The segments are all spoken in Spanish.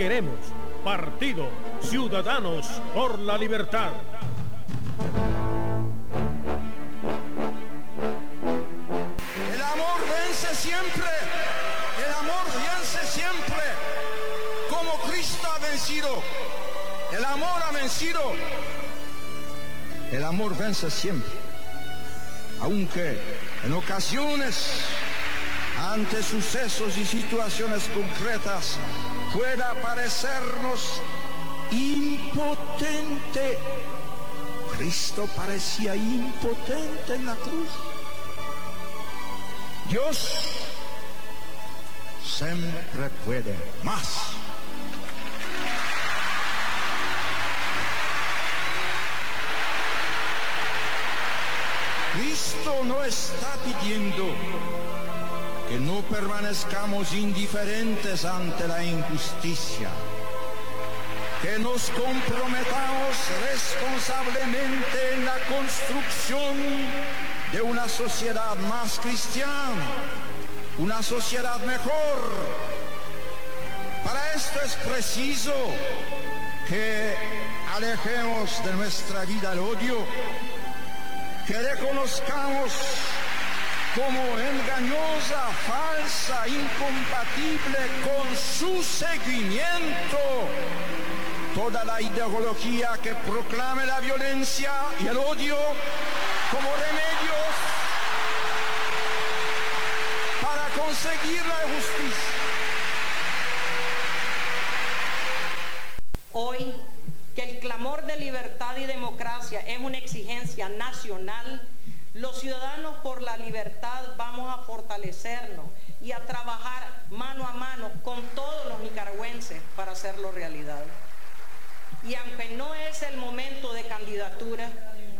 queremos. Partido Ciudadanos por la Libertad. El amor vence siempre. El amor vence siempre. Como Cristo ha vencido. El amor ha vencido. El amor vence siempre. Aunque en ocasiones, ante sucesos y situaciones concretas, pueda parecernos impotente. Cristo parecía impotente en la cruz. Dios siempre puede más. Cristo no está pidiendo que no permanezcamos indiferentes ante la injusticia, que nos comprometamos responsablemente en la construcción de una sociedad más cristiana, una sociedad mejor. Para esto es preciso que alejemos de nuestra vida el odio, que reconozcamos como engañosa, falsa, incompatible con su seguimiento toda la ideología que proclame la violencia y el odio como remedios para conseguir la justicia. Hoy que el clamor de libertad y democracia es una exigencia nacional, los ciudadanos por la libertad vamos a fortalecernos y a trabajar mano a mano con todos los nicaragüenses para hacerlo realidad. Y aunque no es el momento de candidatura,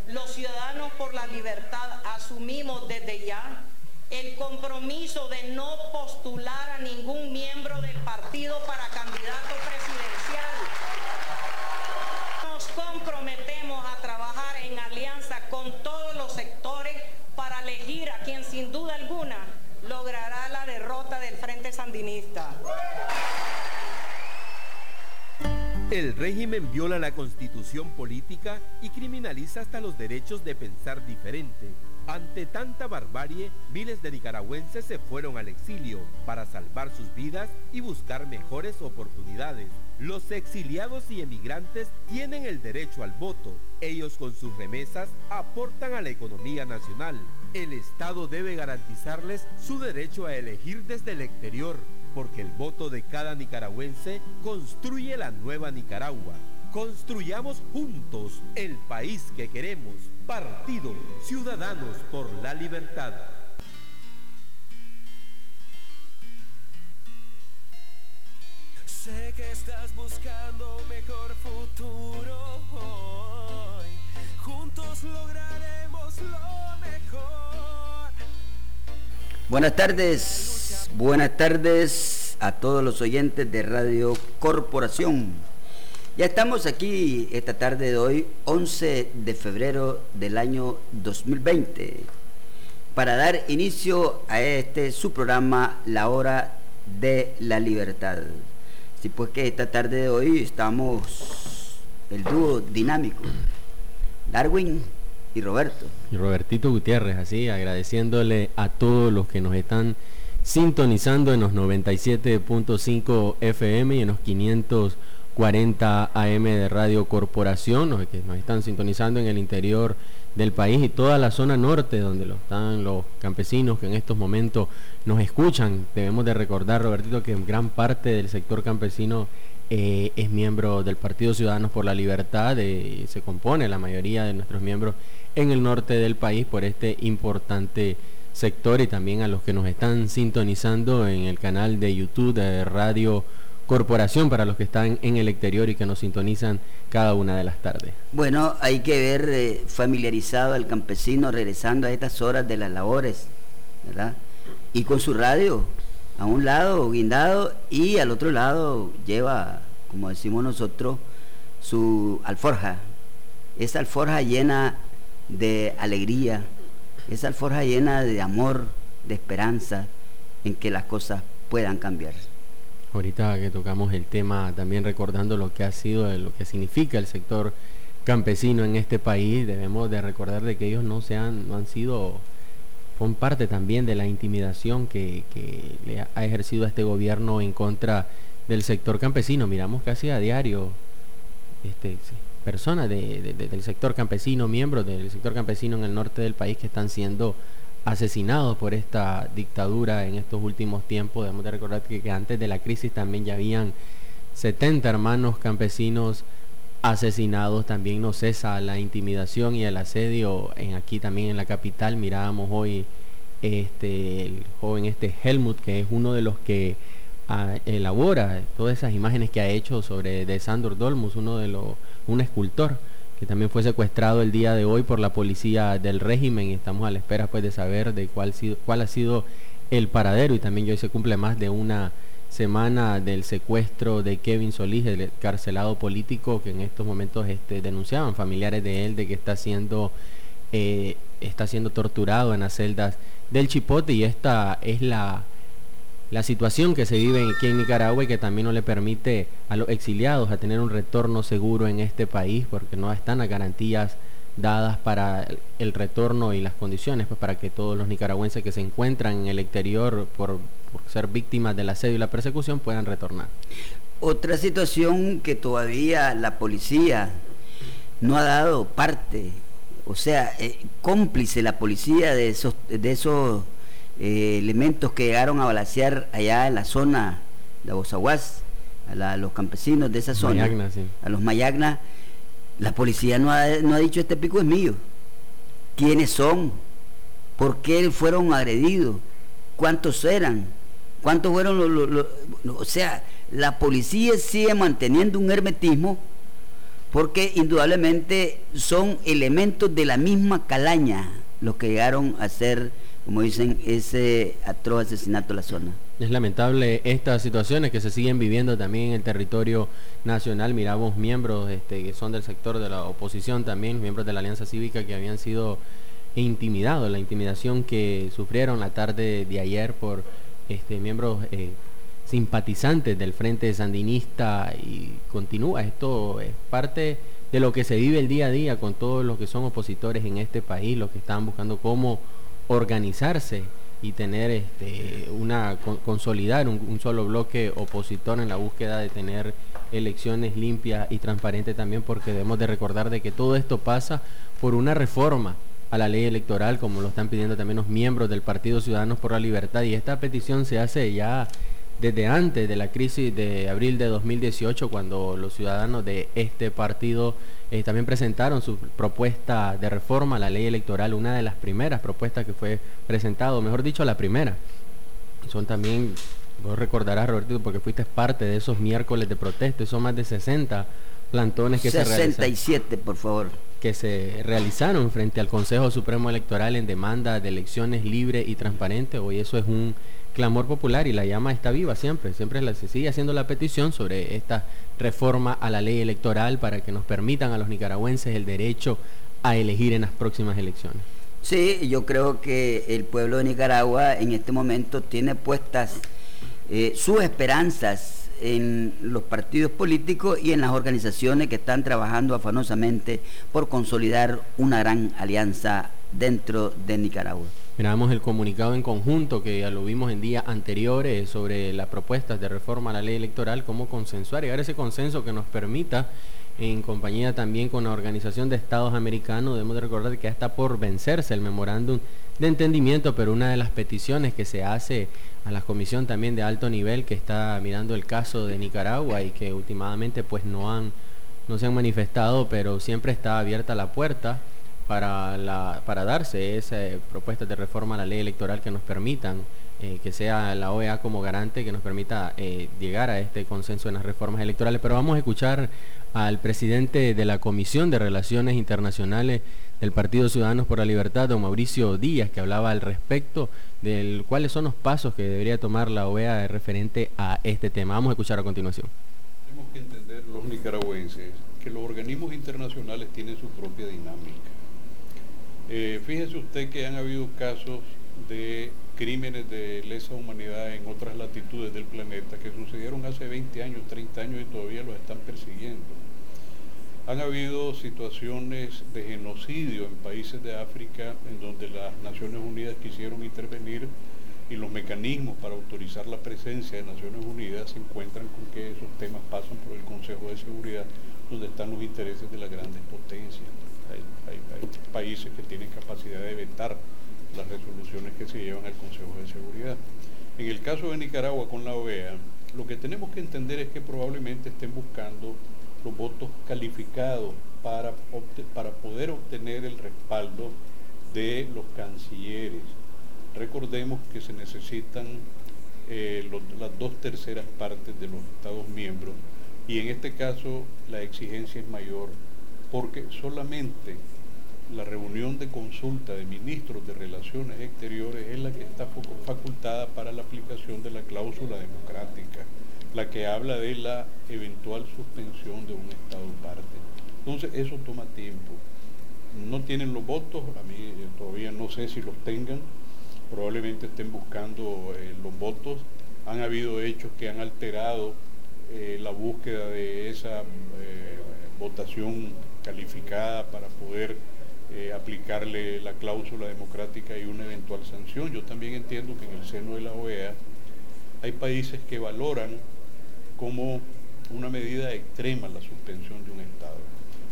los ciudadanos por la libertad asumimos desde ya el compromiso de no postular a ningún miembro del partido para candidato presidencial. Nos comprometemos a trabajar en alianza con todos para elegir a quien sin duda alguna logrará la derrota del Frente Sandinista. El régimen viola la constitución política y criminaliza hasta los derechos de pensar diferente. Ante tanta barbarie, miles de nicaragüenses se fueron al exilio para salvar sus vidas y buscar mejores oportunidades. Los exiliados y emigrantes tienen el derecho al voto. Ellos con sus remesas aportan a la economía nacional. El Estado debe garantizarles su derecho a elegir desde el exterior porque el voto de cada nicaragüense construye la nueva Nicaragua. Construyamos juntos el país que queremos. Partido Ciudadanos por la Libertad. Sé que estás buscando mejor futuro hoy. Juntos lograremos lo mejor. Buenas tardes, buenas tardes a todos los oyentes de Radio Corporación. Ya estamos aquí esta tarde de hoy, 11 de febrero del año 2020, para dar inicio a este su programa La Hora de la Libertad. Así pues que esta tarde de hoy estamos el dúo dinámico, Darwin y Roberto. Y Robertito Gutiérrez, así agradeciéndole a todos los que nos están sintonizando en los 97.5 FM y en los 540 AM de Radio Corporación, los que nos están sintonizando en el interior del país y toda la zona norte donde lo están los campesinos que en estos momentos nos escuchan. Debemos de recordar, Robertito, que gran parte del sector campesino eh, es miembro del Partido Ciudadanos por la Libertad eh, y se compone la mayoría de nuestros miembros en el norte del país por este importante sector y también a los que nos están sintonizando en el canal de YouTube de Radio Corporación para los que están en el exterior y que nos sintonizan cada una de las tardes. Bueno, hay que ver eh, familiarizado al campesino regresando a estas horas de las labores, ¿verdad? Y con su radio, a un lado guindado y al otro lado lleva, como decimos nosotros, su alforja. Esa alforja llena de alegría, esa alforja llena de amor, de esperanza en que las cosas puedan cambiar. Ahorita que tocamos el tema, también recordando lo que ha sido, lo que significa el sector campesino en este país, debemos de recordar de que ellos no se han, no han sido, son parte también de la intimidación que, que le ha ejercido a este gobierno en contra del sector campesino. Miramos casi a diario este, personas del sector campesino, miembros del sector campesino en el norte del país que están siendo asesinados por esta dictadura en estos últimos tiempos. Debemos de recordar que, antes de la crisis también ya habían 70 hermanos campesinos asesinados. También no cesa la intimidación y el asedio en aquí también en la capital. Mirábamos hoy este el joven este Helmut que es uno de los que ah, elabora todas esas imágenes que ha hecho sobre de Sandor Dolmus, uno de los un escultor que también fue secuestrado el día de hoy por la policía del régimen y estamos a la espera pues de saber de cuál, cuál ha sido el paradero. Y también hoy se cumple más de una semana del secuestro de Kevin Solís, el carcelado político que en estos momentos este, denunciaban familiares de él de que está siendo, eh, está siendo torturado en las celdas del Chipote. Y esta es la la situación que se vive aquí en Nicaragua y que también no le permite a los exiliados a tener un retorno seguro en este país porque no están las garantías dadas para el retorno y las condiciones pues, para que todos los nicaragüenses que se encuentran en el exterior por, ser víctimas del asedio y la persecución puedan retornar. Otra situación que todavía la policía no ha dado parte, o sea, eh, cómplice la policía de esos, de esos eh, elementos que llegaron a balasear allá en la zona de Bozaguas, a, los campesinos de esa zona, a los Mayagna, la policía no ha, no ha dicho este pico es mío. ¿Quiénes son? ¿Por qué fueron agredidos? ¿Cuántos eran? ¿Cuántos fueron los, O sea, la policía sigue manteniendo un hermetismo porque indudablemente son elementos de la misma calaña los que llegaron a ser como dicen, ese atroz asesinato en la zona. Es lamentable estas situaciones que se siguen viviendo también en el territorio nacional. Miramos miembros este, que son del sector de la oposición también, miembros de la Alianza Cívica que habían sido intimidados, la intimidación que sufrieron la tarde de ayer por este, miembros eh, simpatizantes del Frente Sandinista y continúa. Esto es parte de lo que se vive el día a día con todos los que son opositores en este país, los que están buscando cómo organizarse y tener este, una consolidar un, solo bloque opositor en la búsqueda de tener elecciones limpias y transparentes también porque debemos de recordar de que todo esto pasa por una reforma a la ley electoral como lo están pidiendo también los miembros del Partido Ciudadanos por la Libertad y esta petición se hace ya desde antes de la crisis de abril de 2018 cuando los ciudadanos de este partido eh, también presentaron su propuesta de reforma a la ley electoral, una de las primeras propuestas que fue presentado, mejor dicho, la primera. Son también, vos recordarás, Roberto, porque fuiste parte de esos miércoles de protesta, son más de 60 plantones que 67, por favor. Que se realizaron frente al Consejo Supremo Electoral en demanda de elecciones libres y transparentes. Hoy eso es un clamor popular y la llama está viva siempre, siempre se sigue haciendo la petición sobre esta reforma a la ley electoral para que nos permitan a los nicaragüenses el derecho a elegir en las próximas elecciones. Sí, yo creo que el pueblo de Nicaragua en este momento tiene puestas eh, sus esperanzas en los partidos políticos y en las organizaciones que están trabajando afanosamente por consolidar una gran alianza dentro de Nicaragua. Mirábamos el comunicado en conjunto que ya lo vimos en días anteriores sobre las propuestas de reforma a la ley electoral, cómo consensuar, llegar a ese consenso que nos permita, en compañía también con la Organización de Estados Americanos, debemos de recordar que ya está por vencerse el memorándum de entendimiento, pero una de las peticiones que se hace a la comisión también de alto nivel que está mirando el caso de Nicaragua y que últimamente pues no han no se han manifestado, pero siempre está abierta la puerta para, darse esas propuestas de reforma a la ley electoral que nos permitan eh, que sea la OEA como garante que nos permita eh, llegar a este consenso en las reformas electorales. Pero vamos a escuchar al presidente de la Comisión de Relaciones Internacionales del Partido Ciudadanos por la Libertad, don Mauricio Díaz, que hablaba al respecto de cuáles son los pasos que debería tomar la OEA referente a este tema. Vamos a escuchar a continuación. Tenemos que entender los nicaragüenses que los organismos internacionales tienen su propia dinámica. Eh, fíjese usted que han habido casos de crímenes de lesa humanidad en otras latitudes del planeta que sucedieron hace 20 años, 30 años y todavía los están persiguiendo. Han habido situaciones de genocidio en países de África en donde las Naciones Unidas quisieron intervenir y los mecanismos para autorizar la presencia de Naciones Unidas se encuentran con que esos temas pasan por el Consejo de Seguridad, donde están los intereses de las grandes potencias. Hay, países que tienen capacidad de vetar las resoluciones que se llevan al Consejo de Seguridad. En el caso de Nicaragua con la OEA, lo que tenemos que entender es que probablemente estén buscando los votos calificados para, para poder obtener el respaldo de los cancilleres. Recordemos que se necesitan eh, las dos terceras partes de los Estados miembros y en este caso la exigencia es mayor porque solamente la reunión de consulta de ministros de Relaciones Exteriores es la que está facultada para la aplicación de la cláusula democrática, la que habla de la eventual suspensión de un Estado parte. Entonces eso toma tiempo. No tienen los votos, a mí eh, todavía no sé si los tengan, probablemente estén buscando eh, los votos. Han habido hechos que han alterado eh, la búsqueda de esa votación calificada para poder eh, aplicarle la cláusula democrática y una eventual sanción. Yo también entiendo que en el seno de la OEA hay países que valoran como una medida extrema la suspensión de un Estado.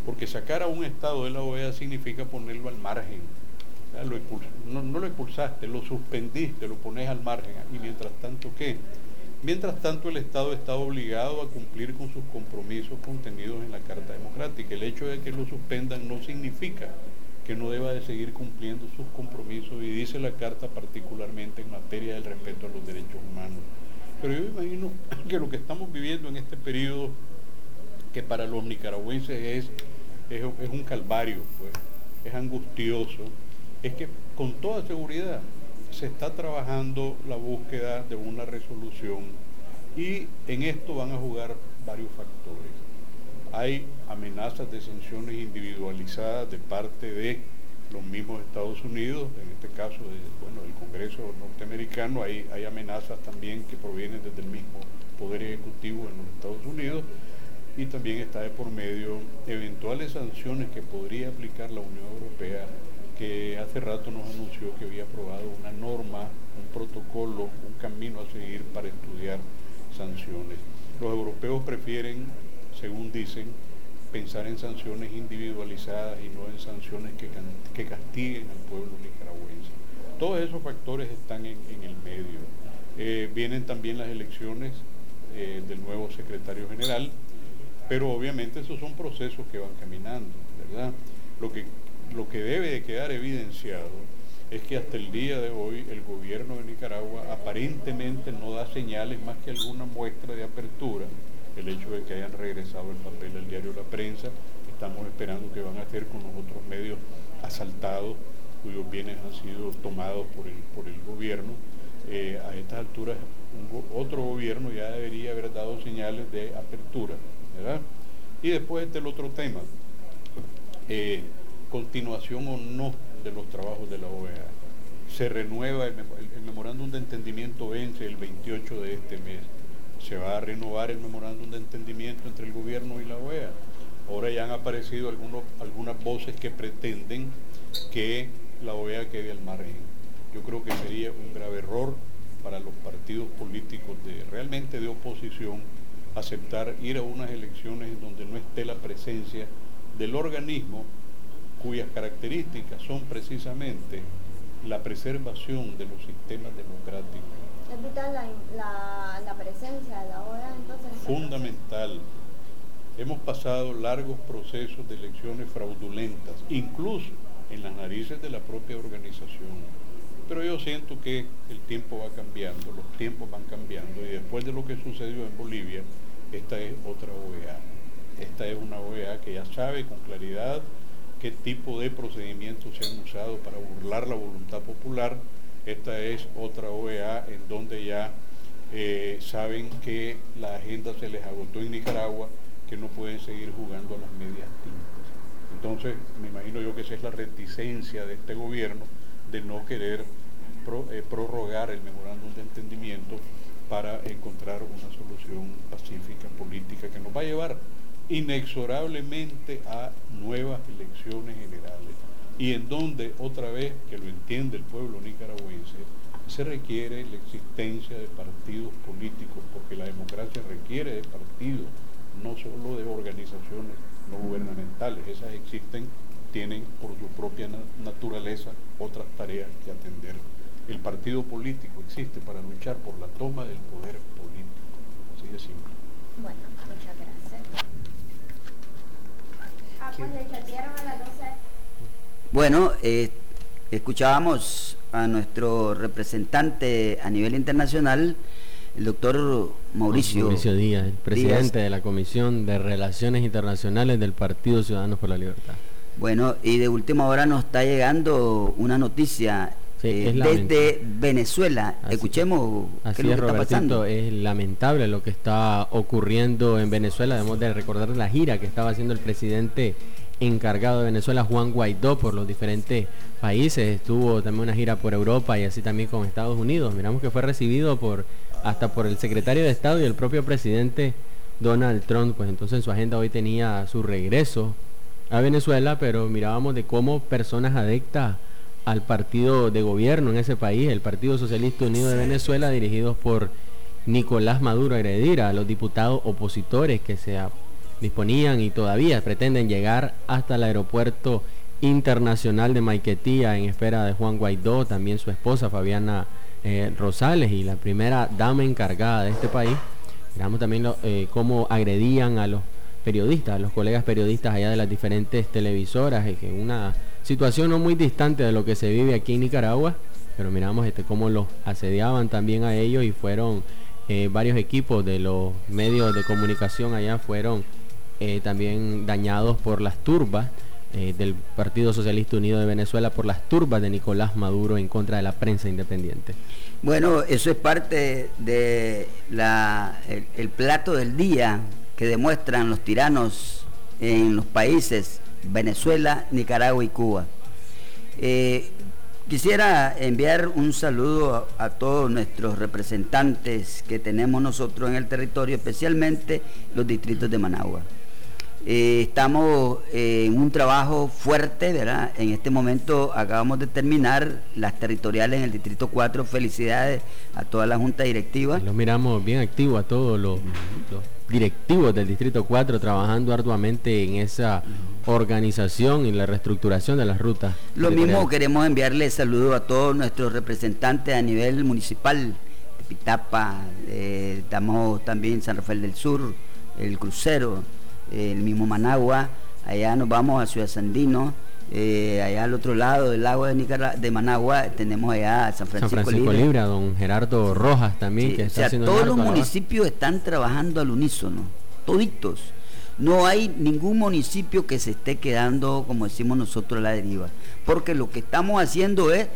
Porque sacar a un Estado de la OEA significa ponerlo al margen. no, no, lo expulsaste, lo suspendiste, lo pones al margen. Y mientras tanto, ¿qué? Mientras tanto, el Estado está obligado a cumplir con sus compromisos contenidos en la Carta Democrática. El hecho de que lo suspendan no significa que no deba de seguir cumpliendo sus compromisos y dice la Carta particularmente en materia del respeto a los derechos humanos. Pero yo imagino que lo que estamos viviendo en este periodo, que para los nicaragüenses es, es, un calvario, pues, es angustioso, es que con toda seguridad se está trabajando la búsqueda de una resolución y en esto van a jugar varios factores. Hay amenazas de sanciones individualizadas de parte de los mismos Estados Unidos, en este caso bueno, del Congreso norteamericano, hay, hay amenazas también que provienen desde el mismo Poder Ejecutivo en los Estados Unidos. Y también está de por medio eventuales sanciones que podría aplicar la Unión Europea, que hace rato nos anunció que había aprobado una norma, un protocolo, un camino a seguir para estudiar sanciones. Los europeos prefieren según dicen, pensar en sanciones individualizadas y no en sanciones que, castiguen al pueblo nicaragüense. Todos esos factores están en, el medio. Eh, vienen también las elecciones eh, del nuevo secretario general, pero obviamente esos son procesos que van caminando, ¿verdad? Lo que, lo que debe de quedar evidenciado es que hasta el día de hoy el gobierno de Nicaragua aparentemente no da señales más que alguna muestra de apertura el hecho de que hayan regresado el papel al diario La Prensa. Estamos esperando que van a hacer con los otros medios asaltados cuyos bienes han sido tomados por el, por el gobierno. Eh, a estas alturas otro gobierno ya debería haber dado señales de apertura. ¿verdad? Y después este el otro tema, eh, continuación o no de los trabajos de la OEA. Se renueva el, el memorándum de entendimiento vence el 28 de este mes se va a renovar el memorándum de entendimiento entre el gobierno y la OEA. Ahora ya han aparecido algunos, algunas voces que pretenden que la OEA quede al margen. Yo creo que sería un grave error para los partidos políticos de realmente de oposición aceptar ir a unas elecciones en donde no esté la presencia del organismo cuyas características son precisamente la preservación de los sistemas democráticos la, la, presencia de la OEA entonces? Fundamental. Hemos pasado largos procesos de elecciones fraudulentas, incluso en las narices de la propia organización. Pero yo siento que el tiempo va cambiando, los tiempos van cambiando y después de lo que sucedió en Bolivia, esta es otra OEA. Esta es una OEA que ya sabe con claridad qué tipo de procedimientos se han usado para burlar la voluntad popular esta es otra OEA en donde ya eh, saben que la agenda se les agotó en Nicaragua, que no pueden seguir jugando a las medias tintas. Entonces, me imagino yo que esa es la reticencia de este gobierno de no querer eh, prorrogar el memorándum de entendimiento para encontrar una solución pacífica, política, que nos va a llevar inexorablemente a nuevas elecciones generales y en donde, otra vez, que lo entiende el pueblo nicaragüense, se requiere la existencia de partidos políticos, porque la democracia requiere de partidos, no solo de organizaciones no gubernamentales. Esas existen, tienen por su propia naturaleza otras tareas que atender. El partido político existe para luchar por la toma del poder político. Así de simple. Bueno, muchas gracias. Ah, pues le chatearon a las 12. Bueno, eh, escuchábamos a nuestro representante a nivel internacional, el doctor Mauricio, Mauricio Díaz, el presidente Díaz. de la Comisión de Relaciones Internacionales del Partido Ciudadanos por la Libertad. Bueno, y de última hora nos está llegando una noticia Sí, eh, es desde. Venezuela. Así- Escuchemos qué Así es lo es, está pasando. es lamentable lo que está ocurriendo en Venezuela. Debemos de recordar la gira que estaba haciendo el presidente encargado de Venezuela, Juan Guaidó, por los diferentes países. Estuvo también una gira por Europa y así también con Estados Unidos. Miramos que fue recibido por hasta por el secretario de Estado y el propio presidente Donald Trump. Pues entonces en su agenda hoy tenía su regreso a Venezuela, pero mirábamos de cómo personas adictas al partido de gobierno en ese país, el Partido Socialista Unido de Venezuela, dirigidos por Nicolás Maduro, agredir a los diputados opositores que se disponían y todavía pretenden llegar hasta el aeropuerto internacional de Maiquetía en espera de Juan Guaidó, también su esposa Fabiana eh, Rosales y la primera dama encargada de este país. Miramos también lo- eh, cómo agredían a los periodistas, a los colegas periodistas allá de las diferentes televisoras, y que una situación no muy distante de lo que se vive aquí en Nicaragua, pero miramos este cómo los asediaban también a ellos y fueron eh, varios equipos de los medios de comunicación allá fueron eh, también dañados por las turbas eh, del Partido Socialista Unido de Venezuela, por las turbas de Nicolás Maduro en contra de la prensa independiente. Bueno, eso es parte de el plato del día que demuestran los tiranos en los países Venezuela, Nicaragua y Cuba. Eh, quisiera enviar un saludo a, todos nuestros representantes que tenemos nosotros en el territorio, especialmente los distritos de Managua. Eh, estamos en un trabajo fuerte, ¿verdad? En este momento acabamos de terminar las territoriales en el Distrito 4. Felicidades a toda la Junta Directiva. Los miramos bien activos a todos los directivos del Distrito 4 trabajando arduamente en esa organización y la reestructuración de las rutas. Lo mismo queremos enviarle saludos a todos nuestros representantes a nivel municipal, de Pitapa, eh, estamos también San Rafael del Sur, el crucero, eh, el mismo Managua, allá nos vamos a Ciudad Sandino, eh, allá al otro lado del lago de, Nicaragua, de Managua tenemos allá a San Francisco, San Francisco Libre. Libre, a don Gerardo Rojas también, Sí, que o está sea, haciendo todos los municipios están trabajando al unísono, toditos. No hay ningún municipio que se esté quedando, como decimos nosotros, a la deriva. Porque lo que estamos haciendo es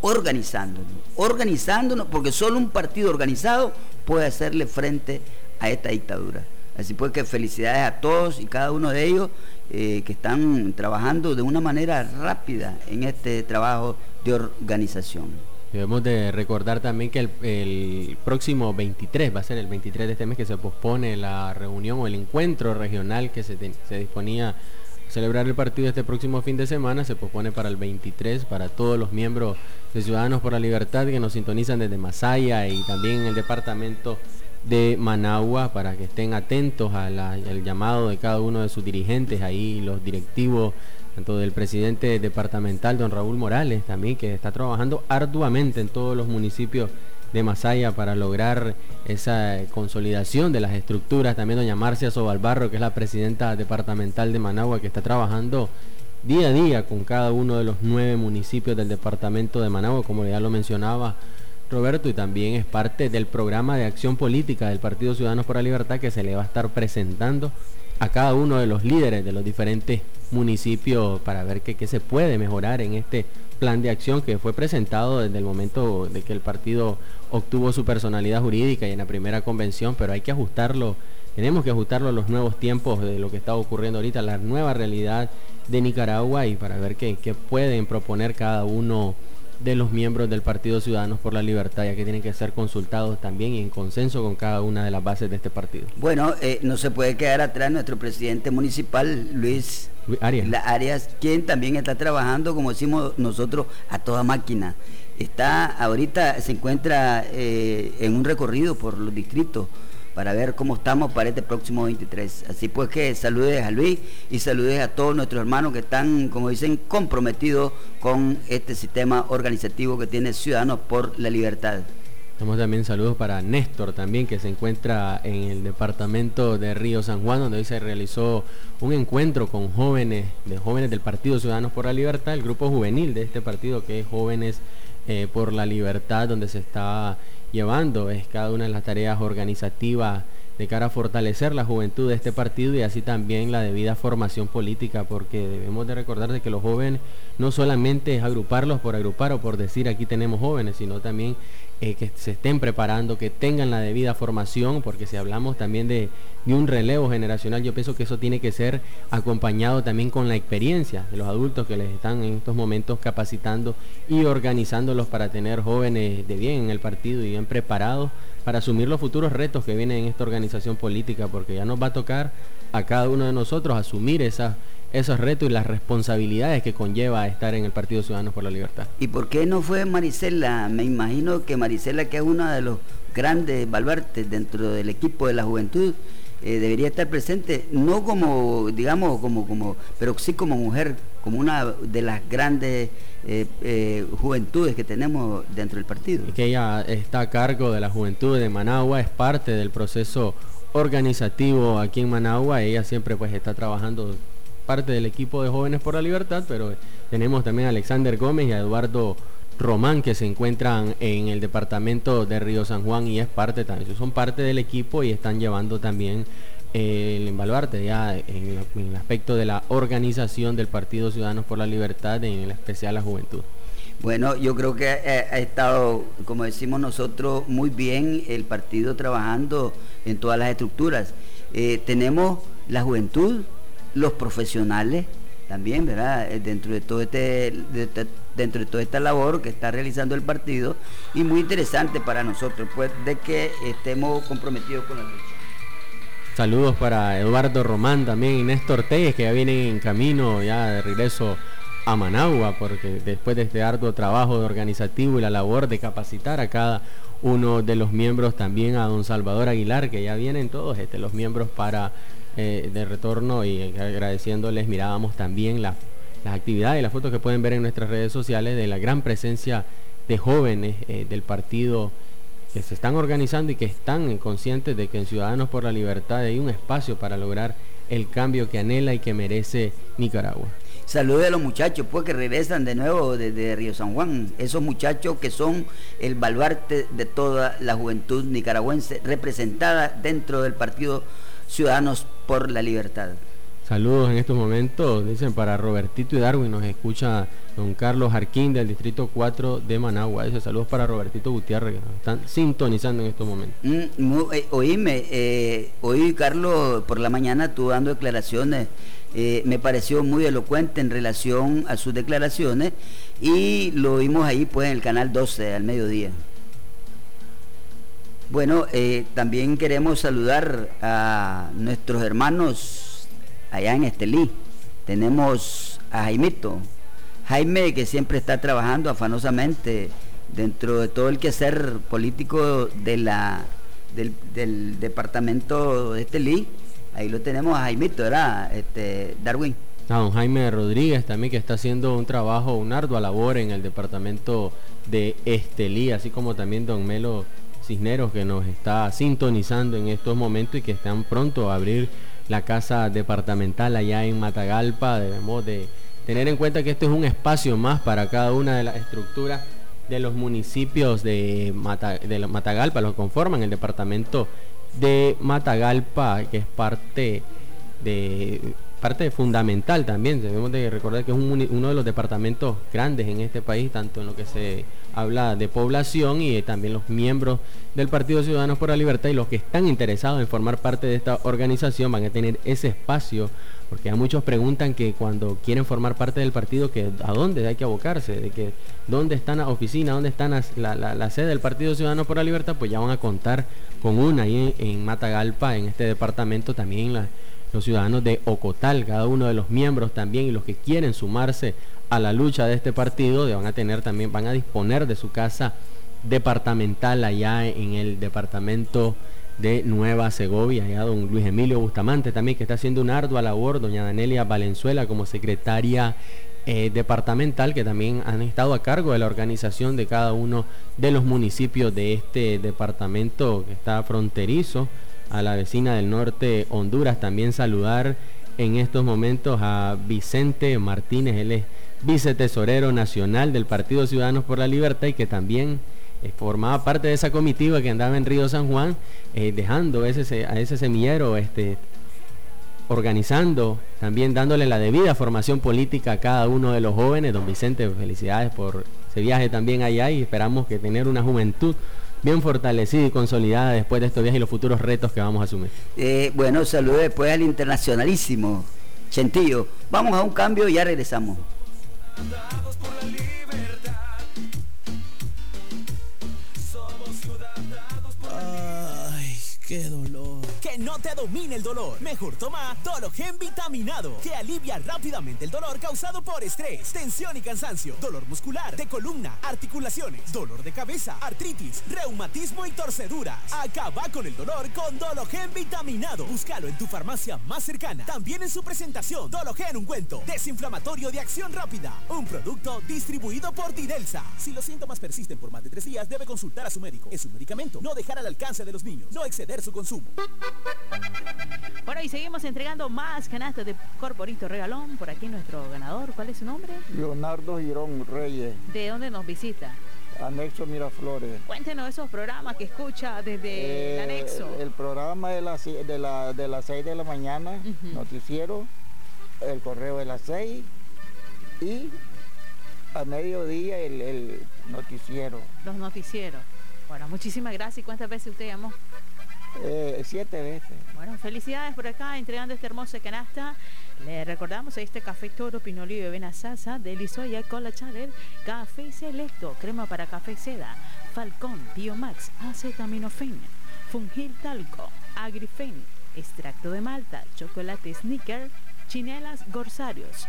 organizándonos, organizándonos, porque solo un partido organizado puede hacerle frente a esta dictadura. Así pues que felicidades a todos y cada uno de ellos eh, que están trabajando de una manera rápida en este trabajo de organización. Debemos de recordar también que el, próximo 23, va a ser el 23 de este mes que se pospone la reunión o el encuentro regional que se disponía a celebrar el partido este próximo fin de semana, se pospone para el 23 para todos los miembros de Ciudadanos por la Libertad que nos sintonizan desde Masaya y también en el departamento de Managua para que estén atentos al llamado de cada uno de sus dirigentes ahí, los directivos tanto del presidente departamental, don Raúl Morales, también que está trabajando arduamente en todos los municipios de Masaya para lograr esa consolidación de las estructuras. También doña Marcia Sobalbarro, que es la presidenta departamental de Managua, que está trabajando día a día con cada uno de los nueve municipios del departamento de Managua, como ya lo mencionaba Roberto, y también es parte del programa de acción política del Partido Ciudadanos por la Libertad que se le va a estar presentando a cada uno de los líderes de los diferentes municipios para ver qué se puede mejorar en este plan de acción que fue presentado desde el momento de que el partido obtuvo su personalidad jurídica y en la primera convención, pero hay que ajustarlo, tenemos que ajustarlo a los nuevos tiempos de lo que está ocurriendo ahorita, la nueva realidad de Nicaragua y para ver qué, qué pueden proponer cada uno de los miembros del Partido Ciudadanos por la Libertad, ya que tienen que ser consultados también y en consenso con cada una de las bases de este partido. Bueno, eh, no se puede quedar atrás nuestro presidente municipal, Luis Arias. La Arias, quien también está trabajando, como decimos nosotros, a toda máquina. Está ahorita, se encuentra eh, en un recorrido por los distritos para ver cómo estamos para este próximo 23. Así pues que saludes a Luis y saludes a todos nuestros hermanos que están, como dicen, comprometidos con este sistema organizativo que tiene Ciudadanos por la Libertad. Damos también saludos para Néstor también, que se encuentra en el departamento de Río San Juan, donde hoy se realizó un encuentro con jóvenes, de jóvenes del Partido Ciudadanos por la Libertad, el grupo juvenil de este partido que es Jóvenes eh, por la Libertad, donde se está llevando es cada una de las tareas organizativas de cara a fortalecer la juventud de este partido y así también la debida formación política, porque debemos de recordar de que los jóvenes no solamente es agruparlos por agrupar o por decir aquí tenemos jóvenes, sino también eh, que se estén preparando, que tengan la debida formación, porque si hablamos también de, de, un relevo generacional, yo pienso que eso tiene que ser acompañado también con la experiencia de los adultos que les están en estos momentos capacitando y organizándolos para tener jóvenes de bien en el partido y bien preparados para asumir los futuros retos que vienen en esta organización política, porque ya nos va a tocar a cada uno de nosotros asumir esas esos retos y las responsabilidades que conlleva estar en el Partido Ciudadanos por la Libertad. ¿Y por qué no fue Marisela? Me imagino que Marisela, que es uno de los grandes baluartes dentro del equipo de la juventud, eh, debería estar presente, no como, digamos, como, como, pero sí como mujer, como una de las grandes eh, eh, juventudes que tenemos dentro del partido. Y que ella está a cargo de la juventud de Managua, es parte del proceso organizativo aquí en Managua, ella siempre pues está trabajando parte del equipo de Jóvenes por la Libertad, pero tenemos también a Alexander Gómez y a Eduardo Román que se encuentran en el departamento de Río San Juan y es parte también, son parte del equipo y están llevando también eh, el embaluarte ya en, el aspecto de la organización del Partido Ciudadanos por la Libertad, en especial la juventud. Bueno, yo creo que ha, estado, como decimos nosotros, muy bien el partido trabajando en todas las estructuras. Eh, tenemos la juventud, los profesionales también, ¿verdad? Eh, dentro de todo este, dentro de toda esta labor que está realizando el partido y muy interesante para nosotros, pues de que estemos comprometidos con la lucha. Saludos para Eduardo Román también y Néstor Telles que ya vienen en camino ya de regreso a Managua porque después de este arduo trabajo de organizativo y la labor de capacitar a cada uno de los miembros también a don Salvador Aguilar que ya vienen todos este, los miembros para eh, de retorno y agradeciéndoles mirábamos también las actividades y las fotos que pueden ver en nuestras redes sociales de la gran presencia de jóvenes eh, del partido que se están organizando y que están conscientes de que en Ciudadanos por la Libertad hay un espacio para lograr el cambio que anhela y que merece Nicaragua. Saludos a los muchachos pues que regresan de nuevo desde Río San Juan, esos muchachos que son el baluarte de toda la juventud nicaragüense representada dentro del partido Ciudadanos por la Libertad. Saludos en estos momentos, dicen para Robertito y Darwin, nos escucha don Carlos Jarquín del Distrito 4 de Managua. Dice saludos para Robertito Gutiérrez, están sintonizando en estos momentos. Mm, eh, oíme, eh, hoy Carlos por la mañana estuvo dando declaraciones, eh, me pareció muy elocuente en relación a sus declaraciones y lo vimos ahí pues en el canal 12 al mediodía. Bueno, eh, también queremos saludar a nuestros hermanos allá en Estelí. Tenemos a Jaimito. Jaime que siempre está trabajando afanosamente dentro de todo el quehacer político de la, del, departamento de Estelí. Ahí lo tenemos a Jaimito, ¿verdad? Este, Darwin. Don Jaime Rodríguez también que está haciendo un trabajo, un ardua labor en el departamento de Estelí, así como también don Melo Cisneros que nos está sintonizando en estos momentos y que están pronto a abrir la casa departamental allá en Matagalpa. Debemos de tener en cuenta que este es un espacio más para cada una de las estructuras de los municipios de, Matagalpa, los conforman el departamento de Matagalpa, que es parte de parte fundamental también. Debemos de recordar que es uno de los departamentos grandes en este país, tanto en lo que se habla de población y también los miembros del Partido Ciudadanos por la Libertad y los que están interesados en formar parte de esta organización van a tener ese espacio porque a muchos preguntan que cuando quieren formar parte del partido, que a dónde hay que abocarse, de que dónde está la oficina, dónde está la, sede del Partido Ciudadano por la Libertad, pues ya van a contar con una ahí en, Matagalpa, en este departamento, también los ciudadanos de Ocotal, cada uno de los miembros también y los que quieren sumarse a la lucha de este partido, van a tener también, van a disponer de su casa departamental allá en el departamento de Nueva Segovia, ya don Luis Emilio Bustamante también, que está haciendo una ardua labor, doña Danelia Valenzuela como secretaria eh, departamental, que también han estado a cargo de la organización de cada uno de los municipios de este departamento que está fronterizo a la vecina del norte Honduras. También saludar en estos momentos a Vicente Martínez, él es vicetesorero nacional del Partido Ciudadanos por la Libertad y que también eh, formaba parte de esa comitiva que andaba en Río San Juan, eh, dejando a ese semillero, este, organizando, también dándole la debida formación política a cada uno de los jóvenes. Don Vicente, felicidades por ese viaje también allá y esperamos que tener una juventud bien fortalecida y consolidada después de estos viajes y los futuros retos que vamos a asumir. Eh, bueno, saludos después al internacionalísimo Chentillo. Vamos a un cambio y ya regresamos. ¡Qué dolor! No te domine el dolor. Mejor toma Dologen vitaminado, que alivia rápidamente el dolor causado por estrés, tensión y cansancio, dolor muscular, de columna, articulaciones, dolor de cabeza, artritis, reumatismo y torceduras. Acaba con el dolor con Dologen vitaminado. Búscalo en tu farmacia más cercana. También en su presentación, Dologen ungüento, desinflamatorio de acción rápida. Un producto distribuido por Didelsa. Si los síntomas persisten por más de tres días, debe consultar a su médico. Es un medicamento. No dejar al alcance de los niños. No exceder su consumo. Bueno, y seguimos entregando más canastas de Corporito Regalón. Por aquí nuestro ganador, ¿cuál es su nombre? Leonardo Girón Reyes. ¿De dónde nos visita? Anexo Miraflores. Cuéntenos esos programas que escucha desde el eh, anexo. El, programa de, la, de, la, de las 6 de la mañana, noticiero, el correo de las 6 y a mediodía el, el noticiero. Los noticieros. Bueno, muchísimas gracias. ¿Y cuántas veces usted llamó? Eh, siete veces. Bueno, felicidades por acá entregando este hermoso canasta. Le recordamos este café Toro Pinolio y Avena Sasa de Lisoya Cola Chaler, Café Selecto, crema para café seda, Falcón, Biomax, Acetaminofén, Fungil Talco, Agrifen, extracto de malta, chocolate sneaker, chinelas Gorsarios,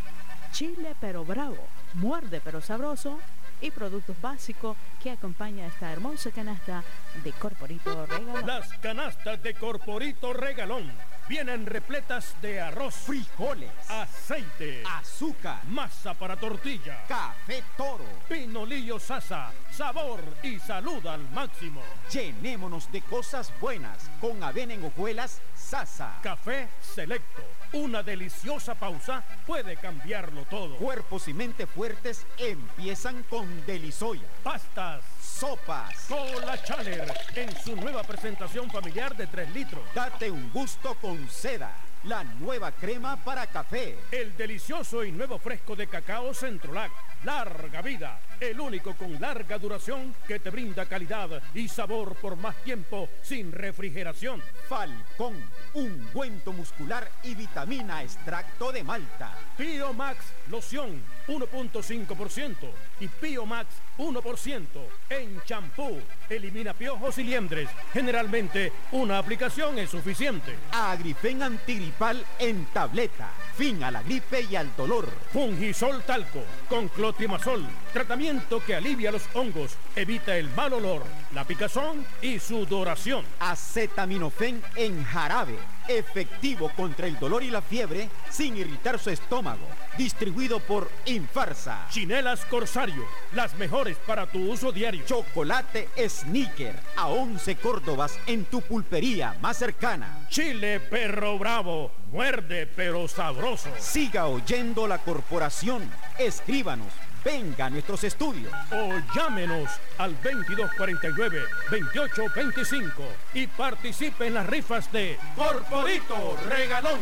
chile pero bravo, muerde pero sabroso, y productos básicos que acompaña esta hermosa canasta de Corporito Regalón. Las canastas de Corporito Regalón vienen repletas de arroz, frijoles, aceite, azúcar, masa para tortilla, café toro, pinolillo sasa, sabor y salud al máximo. Llenémonos de cosas buenas con avena en hojuelas sasa. Café selecto una deliciosa pausa puede cambiarlo todo. Cuerpos y mente fuertes empiezan con Delisoya. Pastas. Sopas. Cola Chaler en su nueva presentación familiar de 3 litros. Date un gusto con seda la nueva crema para café. El delicioso y nuevo fresco de cacao Centrolac. Larga vida, el único con larga duración que te brinda calidad y sabor por más tiempo sin refrigeración. Falcón, ungüento muscular y vitamina extracto de malta. Pio Max loción 1.5% y Pio Max 1% en champú. Elimina piojos y liendres. Generalmente una aplicación es suficiente. Agrifen antigripal en tableta. Fin a la gripe y al dolor. Fungisol talco con clotrimazol. Tratamiento que alivia los hongos, evita el mal olor, la picazón y sudoración. Acetaminofén en jarabe. Efectivo contra el dolor y la fiebre sin irritar su estómago distribuido por Infarsa. Chinelas Corsario, las mejores para tu uso diario. Chocolate Sneaker, a 11 Córdobas en tu pulpería más cercana. Chile Perro Bravo, muerde pero sabroso. Siga oyendo la corporación. Escríbanos venga a nuestros estudios. O llámenos al 2249-2825 y participe en las rifas de Corporito Regalón.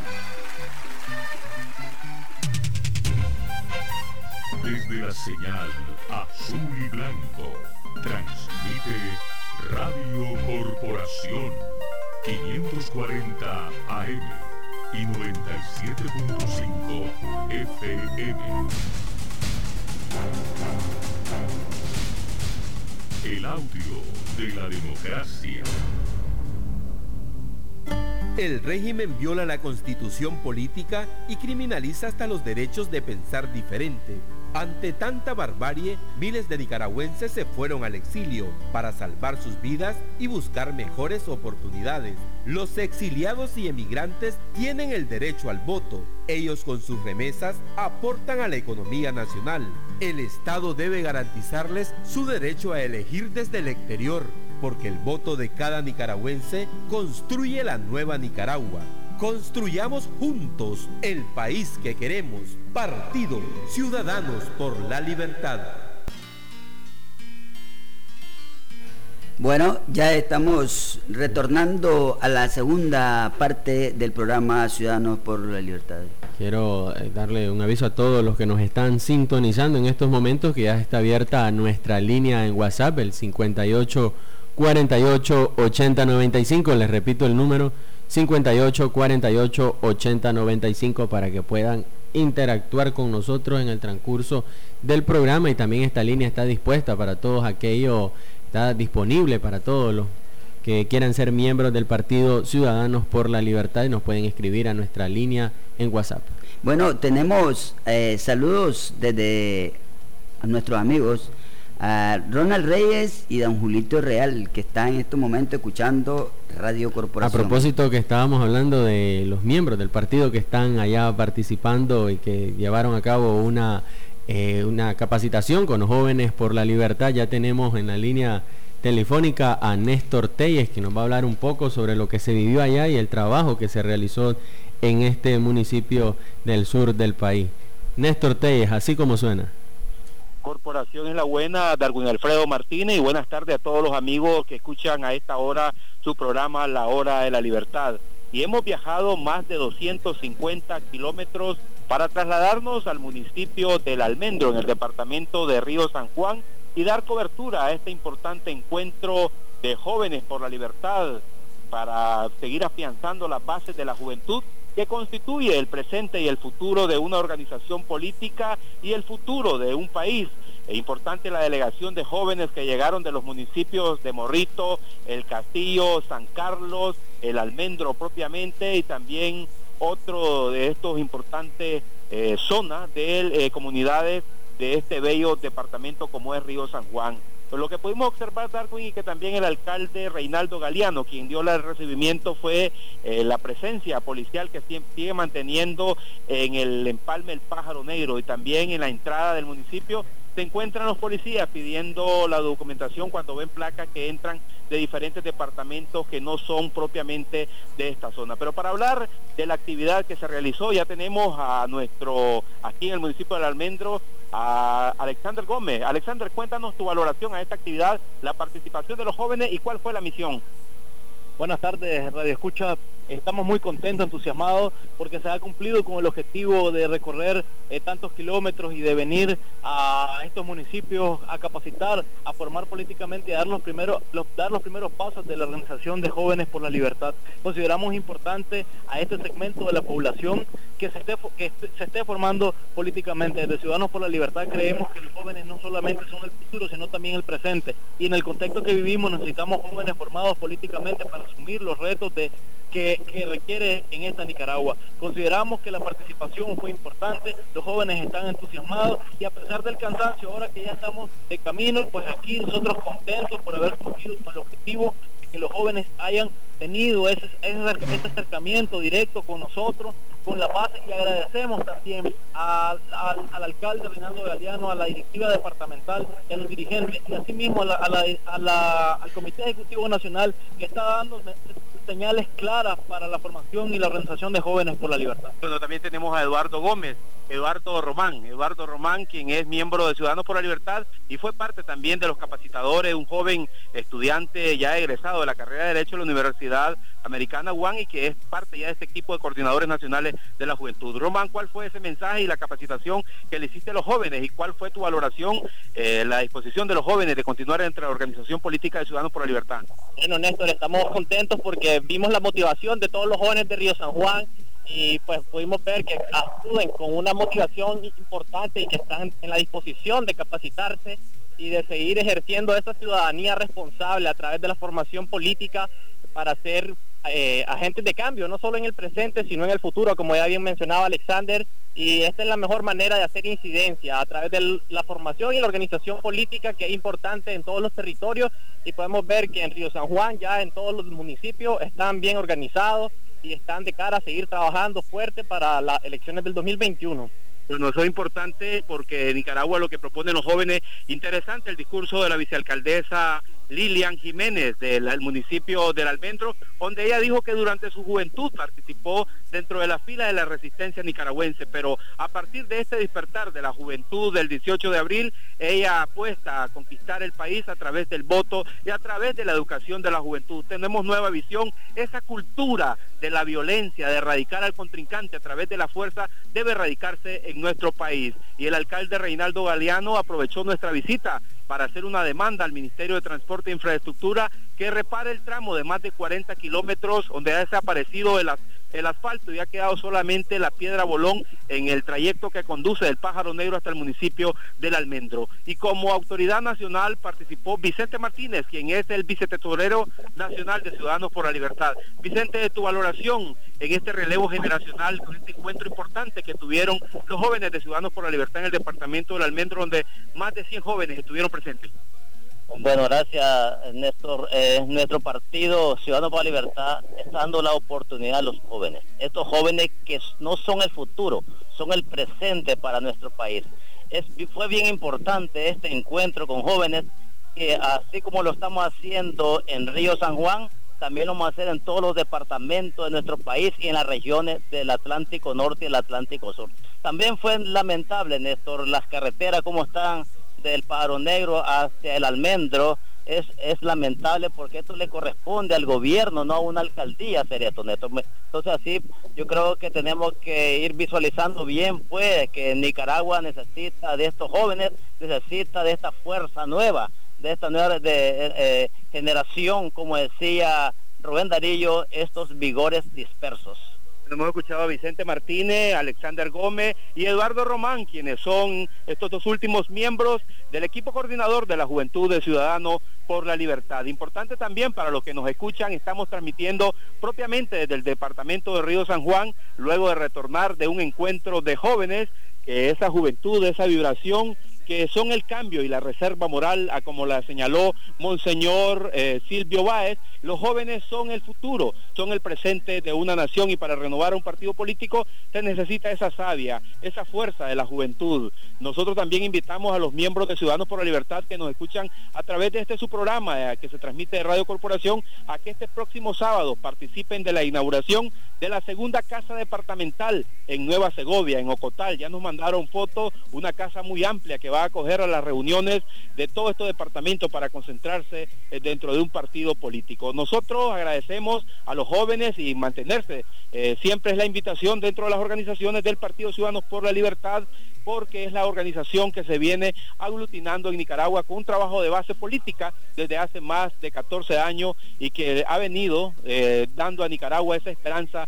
Desde la señal azul y blanco, transmite Radio Corporación 540 AM y 97.5 FM. El audio de la democracia. El régimen viola la constitución política y criminaliza hasta los derechos de pensar diferente. Ante tanta barbarie, miles de nicaragüenses se fueron al exilio para salvar sus vidas y buscar mejores oportunidades. Los exiliados y emigrantes tienen el derecho al voto. Ellos con sus remesas aportan a la economía nacional. El Estado debe garantizarles su derecho a elegir desde el exterior, porque el voto de cada nicaragüense construye la nueva Nicaragua. Construyamos juntos el país que queremos. Partido Ciudadanos por la Libertad. Bueno, ya estamos retornando a la segunda parte del programa Ciudadanos por la Libertad. Quiero eh, darle un aviso a todos los que nos están sintonizando en estos momentos que ya está abierta nuestra línea en WhatsApp, el 58 48 80 95. Les repito el número 58 48 80 95 para que puedan interactuar con nosotros en el transcurso del programa y también esta línea está dispuesta para todos aquellos, está disponible para todos los que quieran ser miembros del Partido Ciudadanos por la Libertad y nos pueden escribir a nuestra línea en WhatsApp. Bueno, tenemos eh, saludos desde a nuestros amigos a Ronald Reyes y don Julito Real, que están en estos momentos escuchando Radio Corporación. A propósito que estábamos hablando de los miembros del partido que están allá participando y que llevaron a cabo una, eh, una capacitación con los jóvenes por la libertad, ya tenemos en la línea telefónica a Néstor Telles, que nos va a hablar un poco sobre lo que se vivió allá y el trabajo que se realizó en este municipio del sur del país. Néstor Telles, así como suena. Corporación es la buena, Darwin Alfredo Martínez, y buenas tardes a todos los amigos que escuchan a esta hora su programa La Hora de la Libertad. Y hemos viajado más de 250 kilómetros para trasladarnos al municipio del Almendro, en el departamento de Río San Juan, y dar cobertura a este importante encuentro de jóvenes por la libertad para seguir afianzando las bases de la juventud que constituye el presente y el futuro de una organización política y el futuro de un país. Es importante la delegación de jóvenes que llegaron de los municipios de Morrito, El Castillo, San Carlos, El Almendro propiamente y también otro de estos importantes eh, zonas de eh, comunidades de este bello departamento como es Río San Juan lo que pudimos observar, Darwin, y que también el alcalde Reinaldo Galeano, quien dio el recibimiento, fue eh, la presencia policial que sigue manteniendo en el empalme El Pájaro Negro y también en la entrada del municipio se encuentran los policías pidiendo la documentación cuando ven placas que entran de diferentes departamentos que no son propiamente de esta zona. Pero para hablar de la actividad que se realizó, ya tenemos a nuestro, aquí en el municipio del Almendro, a Alexander Gómez. Alexander, cuéntanos tu valoración a esta actividad, la participación de los jóvenes y cuál fue la misión. Buenas tardes, Radio Escucha. Estamos muy contentos, entusiasmados, porque se ha cumplido con el objetivo de recorrer eh, tantos kilómetros y de venir a estos municipios a capacitar, a formar políticamente a dar los primeros, dar los primeros pasos de la organización de jóvenes por la libertad. Consideramos importante a este segmento de la población que se esté, que se esté formando políticamente. Desde Ciudadanos por la Libertad creemos que los jóvenes no solamente son el futuro, sino también el presente. Y en el contexto que vivimos necesitamos jóvenes formados políticamente para asumir los retos de que, requiere en esta Nicaragua. Consideramos que la participación fue importante, los jóvenes están entusiasmados y a pesar del cansancio, ahora que ya estamos de camino, pues aquí nosotros contentos por haber cumplido el objetivo que los jóvenes hayan tenido ese, ese acercamiento directo con nosotros, con la base y agradecemos también al alcalde Reinaldo Galeano, a la directiva departamental y a los dirigentes y asimismo al Comité Ejecutivo Nacional que está dando señales claras para la formación y la organización de jóvenes por la libertad. Bueno, también tenemos a Eduardo Gómez, Eduardo Román, Eduardo Román, quien es miembro de Ciudadanos por la Libertad y fue parte también de los capacitadores, un joven estudiante ya egresado de la carrera de Derecho de la Universidad Americana One y que es parte ya de este equipo de coordinadores nacionales de la juventud. Román, ¿cuál fue ese mensaje y la capacitación que le hiciste a los jóvenes y cuál fue tu valoración, eh, la disposición de los jóvenes de continuar entre la organización política de Ciudadanos por la Libertad? Bueno, Néstor, estamos contentos porque vimos la motivación de todos los jóvenes de Río San Juan y pues pudimos ver que acuden con una motivación importante y que están en la disposición de capacitarse y de seguir ejerciendo esa ciudadanía responsable a través de la formación política para ser eh, agentes de cambio, no solo en el presente, sino en el futuro, como ya bien mencionaba Alexander, y esta es la mejor manera de hacer incidencia a través de la formación y la organización política que es importante en todos los territorios y podemos ver que en Río San Juan ya en todos los municipios están bien organizados y están de cara a seguir trabajando fuerte para las elecciones del 2021. Bueno, eso es importante porque en Nicaragua lo que proponen los jóvenes, interesante el discurso de la vicealcaldesa Lilian Jiménez del municipio del Almendro, donde ella dijo que durante su juventud participó dentro de la fila de la resistencia nicaragüense, pero a partir de este despertar de la juventud del 18 de abril, ella apuesta a conquistar el país a través del voto y a través de la educación de la juventud. Tenemos nueva visión, esa cultura de la violencia, de erradicar al contrincante a través de la fuerza, debe erradicarse en nuestro país. Y el alcalde Reinaldo Galeano aprovechó nuestra visita para hacer una demanda al Ministerio de Transporte e Infraestructura que repare el tramo de más de 40 kilómetros donde ha desaparecido el, el asfalto y ha quedado solamente la piedra bolón en el trayecto que conduce del Pájaro Negro hasta el municipio del Almendro. Y como autoridad nacional participó Vicente Martínez, quien es el vicetesorero nacional de Ciudadanos por la Libertad. Vicente, tu valoración en este relevo generacional, con este encuentro importante que tuvieron los jóvenes de Ciudadanos por la Libertad en el departamento del Almendro, donde más de 100 jóvenes estuvieron presentes. Bueno, gracias Néstor. Eh, nuestro partido Ciudadanos por la Libertad está dando la oportunidad a los jóvenes. Estos jóvenes que no son el futuro, son el presente para nuestro país. Es, fue bien importante este encuentro con jóvenes que así como lo estamos haciendo en Río San Juan, también lo vamos a hacer en todos los departamentos de nuestro país y en las regiones del Atlántico Norte y el Atlántico Sur. También fue lamentable, Néstor, las carreteras como están del Paro Negro hacia el Almendro, es, es lamentable porque esto le corresponde al gobierno, no a una alcaldía hacer esto. Entonces así yo creo que tenemos que ir visualizando bien pues que Nicaragua necesita de estos jóvenes, necesita de esta fuerza nueva, de esta nueva de, eh, eh, generación, como decía Rubén Darillo, estos vigores dispersos. Hemos escuchado a Vicente Martínez, Alexander Gómez y Eduardo Román, quienes son estos dos últimos miembros del equipo coordinador de la Juventud de Ciudadanos por la Libertad. Importante también para los que nos escuchan, estamos transmitiendo propiamente desde el departamento de Río San Juan, luego de retornar de un encuentro de jóvenes, que esa juventud, esa vibración que son el cambio y la reserva moral, a como la señaló Monseñor eh, Silvio Báez, los jóvenes son el futuro, son el presente de una nación y para renovar un partido político se necesita esa savia, esa fuerza de la juventud. Nosotros también invitamos a los miembros de Ciudadanos por la Libertad que nos escuchan a través de este su programa eh, que se transmite de Radio Corporación a que este próximo sábado participen de la inauguración de la segunda casa departamental en Nueva Segovia, en Ocotal. Ya nos mandaron fotos, una casa muy amplia que va a acoger a las reuniones de todos estos departamentos para concentrarse eh, dentro de un partido político. Nosotros agradecemos a los jóvenes y mantenerse. Eh, siempre es la invitación dentro de las organizaciones del Partido Ciudadanos por la Libertad porque es la organización que se viene aglutinando en Nicaragua con un trabajo de base política desde hace más de 14 años y que ha venido eh, dando a Nicaragua esa esperanza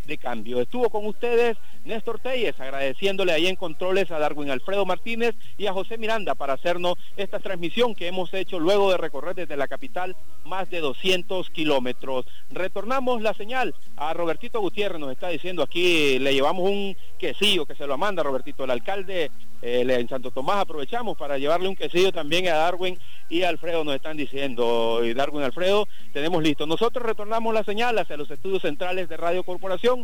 cambio. Estuvo con ustedes Néstor Telles, agradeciéndole ahí en controles a Darwin Alfredo Martínez y a José Miranda para hacernos esta transmisión que hemos hecho luego de recorrer desde la capital más de 200 kilómetros. Retornamos la señal a Robertito Gutiérrez, nos está diciendo aquí, le llevamos un quesillo que se lo manda Robertito, el alcalde eh, en Santo Tomás, aprovechamos para llevarle un quesillo también a Darwin y Alfredo nos están diciendo, y Darwin Alfredo, tenemos listo. Nosotros retornamos la señal hacia los estudios centrales de Radio Corporación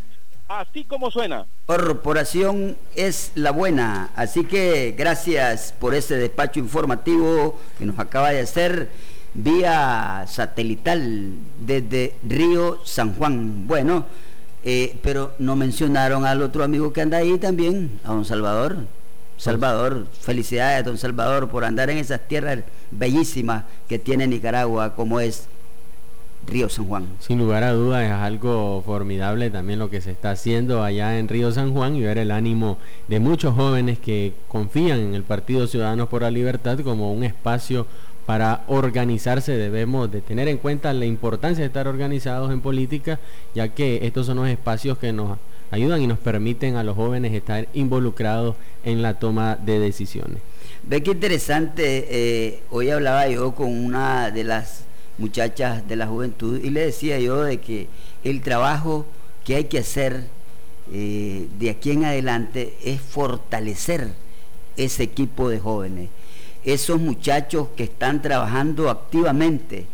así como suena. Corporación es la buena, así que gracias por ese despacho informativo que nos acaba de hacer vía satelital desde Río San Juan. Bueno, eh, pero no mencionaron al otro amigo que anda ahí también, a don Salvador. Salvador, felicidades don Salvador por andar en esas tierras bellísimas que tiene Nicaragua, como es Río San Juan. Sin lugar a dudas es algo formidable también lo que se está haciendo allá en Río San Juan y ver el ánimo de muchos jóvenes que confían en el Partido Ciudadanos por la Libertad como un espacio para organizarse debemos de tener en cuenta la importancia de estar organizados en política, ya que estos son los espacios que nos ayudan y nos permiten a los jóvenes estar involucrados en la toma de decisiones. Ve qué interesante, eh, hoy hablaba yo con una de las muchachas de la juventud y le decía yo de que el trabajo que hay que hacer eh, de aquí en adelante es fortalecer ese equipo de jóvenes, esos muchachos que están trabajando activamente.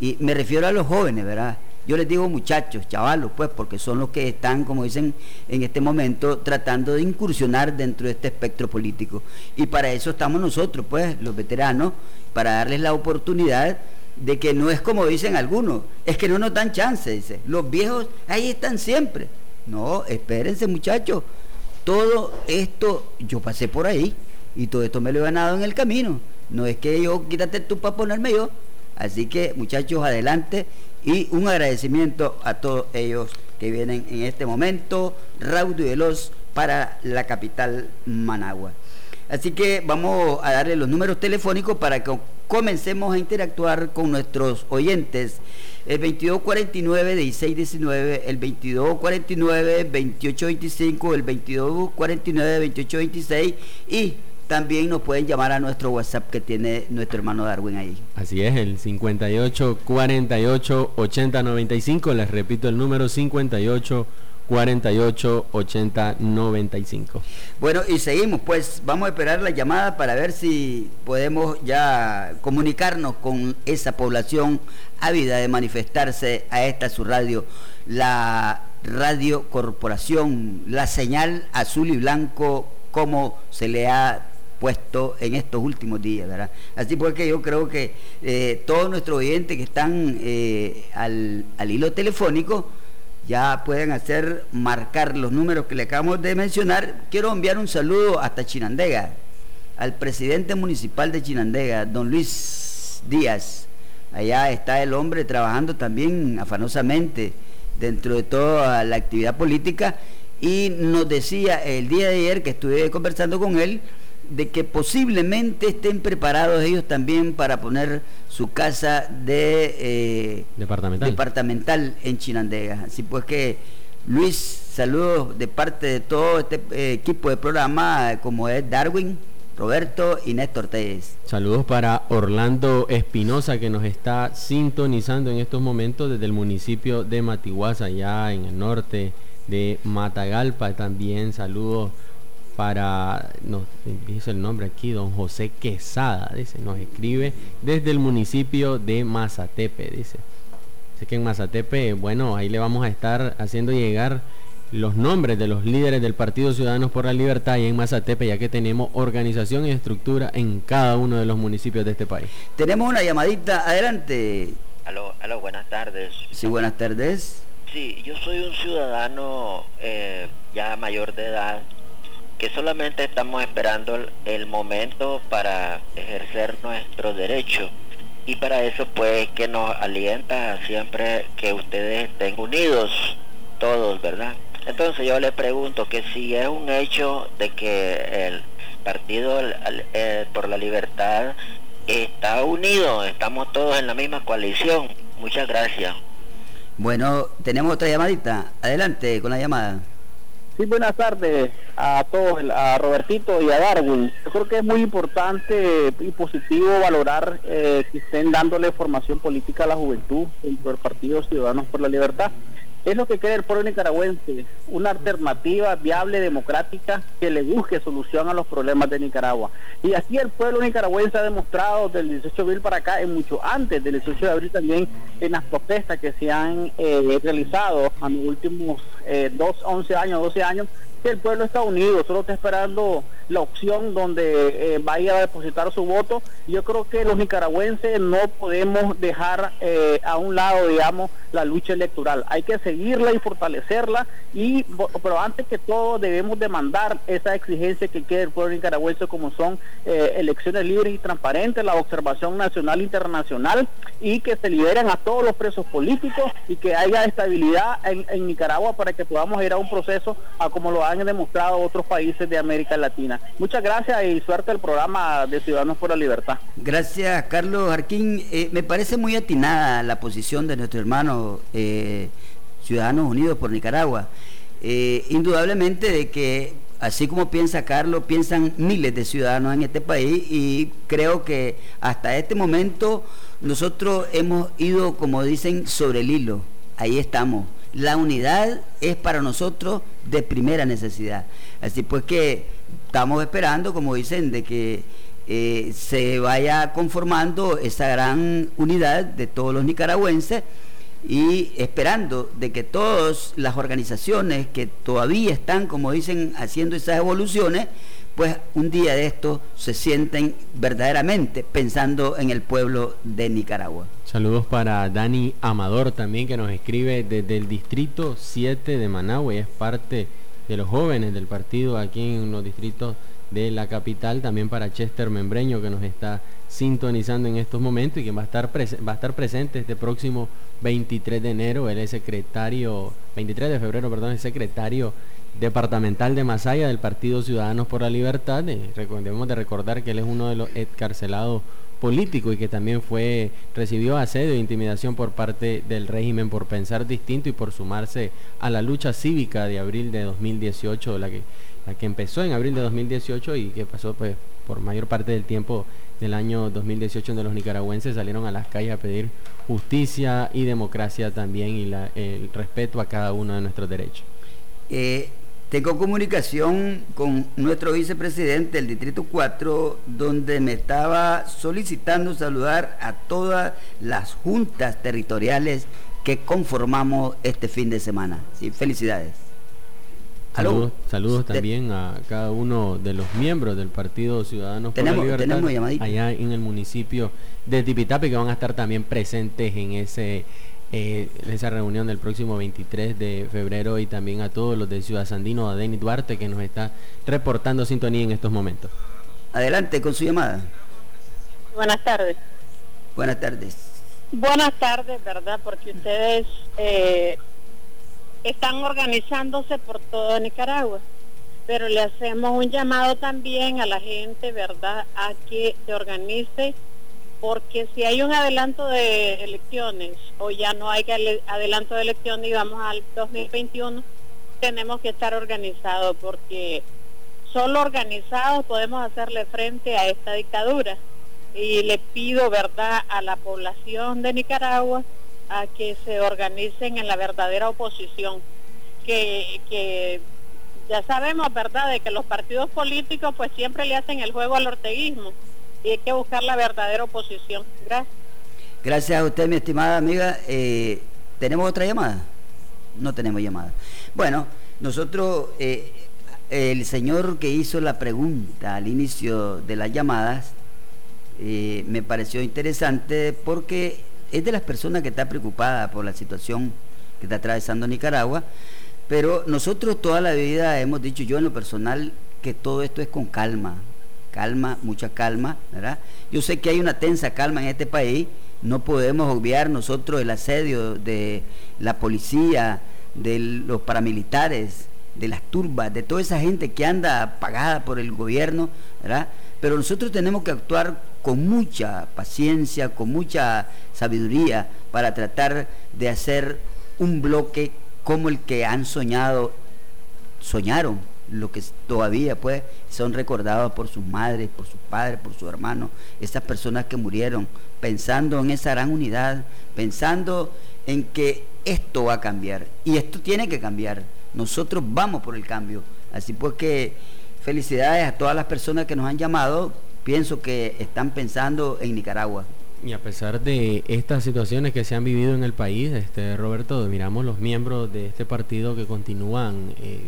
Y me refiero a los jóvenes, ¿verdad? Yo les digo muchachos, chavalos, pues, porque son los que están, como dicen en este momento, tratando de incursionar dentro de este espectro político. Y para eso estamos nosotros, pues, los veteranos, para darles la oportunidad de que no es como dicen algunos, es que no nos dan chance, dice. Los viejos ahí están siempre. No, espérense muchachos, todo esto, yo pasé por ahí y todo esto me lo he ganado en el camino. No es que yo quítate tú para ponerme yo. Así que muchachos, adelante y un agradecimiento a todos ellos que vienen en este momento, raudo y veloz para la capital Managua. Así que vamos a darle los números telefónicos para que comencemos a interactuar con nuestros oyentes. El 2249-1619, el 2249-2825, el 2249-2826 y también nos pueden llamar a nuestro WhatsApp que tiene nuestro hermano Darwin ahí. Así es, el 58 48 80 95. Les repito el número 58 48 80 95. Bueno, y seguimos, pues vamos a esperar la llamada para ver si podemos ya comunicarnos con esa población ávida de manifestarse a esta su radio, la Radio Corporación, la señal azul y blanco como se le ha puesto en estos últimos días, ¿verdad? Así porque yo creo que eh, todos nuestros oyentes que están eh, al, al, hilo telefónico ya pueden hacer marcar los números que le acabamos de mencionar. Quiero enviar un saludo hasta Chinandega, al presidente municipal de Chinandega, don Luis Díaz. Allá está el hombre trabajando también afanosamente dentro de toda la actividad política y nos decía el día de ayer que estuve conversando con él, de que posiblemente estén preparados ellos también para poner su casa de eh, departamental. departamental en Chinandega. Así pues que Luis, saludos de parte de todo este eh, equipo de programa como es Darwin, Roberto y Néstor Telles. Saludos para Orlando Espinosa que nos está sintonizando en estos momentos desde el municipio de Matiguaza, allá en el norte de Matagalpa. También saludos para, nos dice el nombre aquí, don José Quesada, dice, nos escribe desde el municipio de Mazatepe, dice. Sé que en Mazatepe, bueno, ahí le vamos a estar haciendo llegar los nombres de los líderes del Partido Ciudadanos por la Libertad y en Mazatepe, ya que tenemos organización y estructura en cada uno de los municipios de este país. Tenemos una llamadita, adelante. Aló, aló, buenas tardes. Sí, buenas tardes. Sí, yo soy un ciudadano eh, ya mayor de edad que solamente estamos esperando el momento para ejercer nuestro derecho y para eso pues que nos alienta siempre que ustedes estén unidos todos, ¿verdad? Entonces yo le pregunto que si es un hecho de que el Partido eh, por la Libertad está unido, estamos todos en la misma coalición. Muchas gracias. Bueno, tenemos otra llamadita. Adelante con la llamada. Sí, buenas tardes a todos, a Robertito y a Darwin. Yo creo que es muy importante y positivo valorar eh, que estén dándole formación política a la juventud dentro del Partido Ciudadanos por la Libertad. Es lo que quiere el pueblo nicaragüense, una alternativa viable, democrática, que le busque solución a los problemas de Nicaragua. Y así el pueblo nicaragüense ha demostrado del 18 de abril para acá, en mucho antes del 18 de abril también, en las protestas que se han eh, realizado en los últimos eh, dos, 11 años, 12 años, que el pueblo está unido, solo está esperando la opción donde eh, vaya a depositar su voto. Yo creo que los nicaragüenses no podemos dejar eh, a un lado, digamos, la lucha electoral. Hay que seguirla y fortalecerla, y, pero antes que todo debemos demandar esa exigencia que quede el pueblo nicaragüense como son eh, elecciones libres y transparentes, la observación nacional e internacional y que se liberen a todos los presos políticos y que haya estabilidad en, Nicaragua para que podamos ir a un proceso a como lo han demostrado otros países de América Latina. Muchas gracias y suerte al programa de Ciudadanos por la Libertad. Gracias, Carlos Arquín. Eh, me parece muy atinada la posición de nuestro hermano eh, Ciudadanos Unidos por Nicaragua. Eh, indudablemente de que, así como piensa Carlos, piensan miles de ciudadanos en este país y creo que hasta este momento nosotros hemos ido, como dicen, sobre el hilo. Ahí estamos la unidad es para nosotros de primera necesidad. Así pues que estamos esperando, como dicen, de que eh, se vaya conformando esa gran unidad de todos los nicaragüenses y esperando de que todas las organizaciones que todavía están, como dicen, haciendo esas evoluciones, pues un día de esto se sienten verdaderamente pensando en el pueblo de Nicaragua. Saludos para Dani Amador también que nos escribe desde el distrito 7 de Managua y es parte de los jóvenes del partido aquí en los distritos de la capital, también para Chester Membreño que nos está sintonizando en estos momentos y que va a estar, va a estar presente este próximo 23 de enero, él es secretario, 23 de febrero, perdón, es secretario departamental de Masaya del Partido Ciudadanos por la Libertad. Debemos de recordar que él es uno de los encarcelados políticos y que también fue recibió asedio e intimidación por parte del régimen por pensar distinto y por sumarse a la lucha cívica de abril de 2018, la que, la que empezó en abril de 2018 y que pasó pues por mayor parte del tiempo del año 2018 donde los nicaragüenses salieron a las calles a pedir justicia y democracia también y el respeto a cada uno de nuestros derechos. Eh, tengo comunicación con nuestro vicepresidente del Distrito 4, donde me estaba solicitando saludar a todas las juntas territoriales que conformamos este fin de semana. Sí, felicidades. Saludos, saludos también a cada uno de los miembros del Partido Ciudadanos por la Libertad allá en el municipio de Tipitapi que van a estar también presentes en ese eh, esa reunión del próximo 23 de febrero y también a todos los de Ciudad Sandino, a Denis Duarte que nos está reportando sintonía en estos momentos. Adelante con su llamada. Buenas tardes. Buenas tardes. Buenas tardes, ¿verdad? Porque ustedes eh, están organizándose por todo Nicaragua, pero le hacemos un llamado también a la gente, ¿verdad?, a que se organice porque si hay un adelanto de elecciones o ya no hay adelanto de elecciones y vamos al 2021, tenemos que estar organizados porque solo organizados podemos hacerle frente a esta dictadura. Y le pido, ¿verdad?, a la población de Nicaragua a que se organicen en la verdadera oposición, que, que ya sabemos, ¿verdad?, de que los partidos políticos pues siempre le hacen el juego al orteguismo y hay que buscar la verdadera oposición. Gracias. Gracias a usted, mi estimada amiga. Eh, ¿Tenemos otra llamada? No tenemos llamada. Bueno, nosotros, eh, el señor que hizo la pregunta al inicio de las llamadas, eh, me pareció interesante porque es de las personas que está preocupada por la situación que está atravesando Nicaragua, pero nosotros toda la vida hemos dicho, yo en lo personal, que todo esto es con calma, calma, mucha calma, ¿verdad? Yo sé que hay una tensa calma en este país, no podemos obviar nosotros el asedio de la policía, de los paramilitares, de las turbas, de toda esa gente que anda pagada por el gobierno, ¿verdad? Pero nosotros tenemos que actuar con mucha paciencia, con mucha sabiduría para tratar de hacer un bloque como el que han soñado, soñaron lo que todavía pues son recordados por sus madres, por sus padres, por sus hermanos, esas personas que murieron, pensando en esa gran unidad, pensando en que esto va a cambiar y esto tiene que cambiar. Nosotros vamos por el cambio. Así pues que felicidades a todas las personas que nos han llamado. Pienso que están pensando en Nicaragua. Y a pesar de estas situaciones que se han vivido en el país, este Roberto, miramos los miembros de este partido que continúan eh,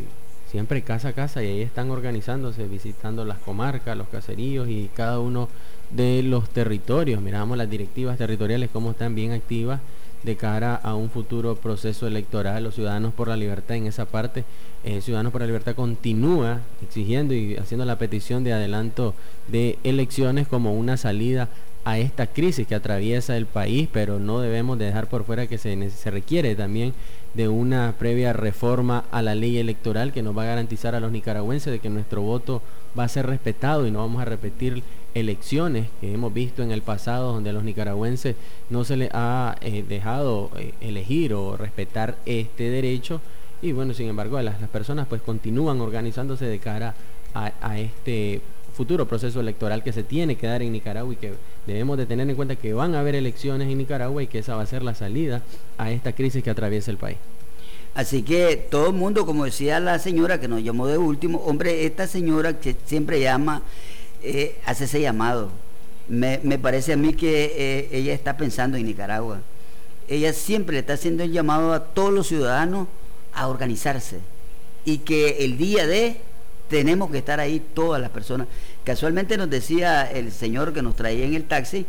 siempre casa a casa y ahí están organizándose, visitando las comarcas, los caseríos y cada uno de los territorios. Miramos las directivas territoriales cómo están bien activas de cara a un futuro proceso electoral. Los Ciudadanos por la Libertad en esa parte, eh, Ciudadanos por la Libertad continúa exigiendo y haciendo la petición de adelanto de elecciones como una salida a esta crisis que atraviesa el país, pero no debemos de dejar por fuera que se, se requiere también de una previa reforma a la ley electoral que nos va a garantizar a los nicaragüenses de que nuestro voto va a ser respetado y no vamos a repetir elecciones que hemos visto en el pasado donde a los nicaragüenses no se les ha eh, dejado eh, elegir o respetar este derecho. Y bueno, sin embargo las, las personas pues continúan organizándose de cara a, a este futuro proceso electoral que se tiene que dar en Nicaragua y que debemos de tener en cuenta que van a haber elecciones en Nicaragua y que esa va a ser la salida a esta crisis que atraviesa el país. Así que todo el mundo, como decía la señora que nos llamó de último, hombre, esta señora que siempre llama, eh, hace ese llamado. Me, parece a mí que eh, ella está pensando en Nicaragua. Ella siempre está haciendo el llamado a todos los ciudadanos a organizarse y que el día de tenemos que estar ahí todas las personas. Casualmente nos decía el señor que nos traía en el taxi,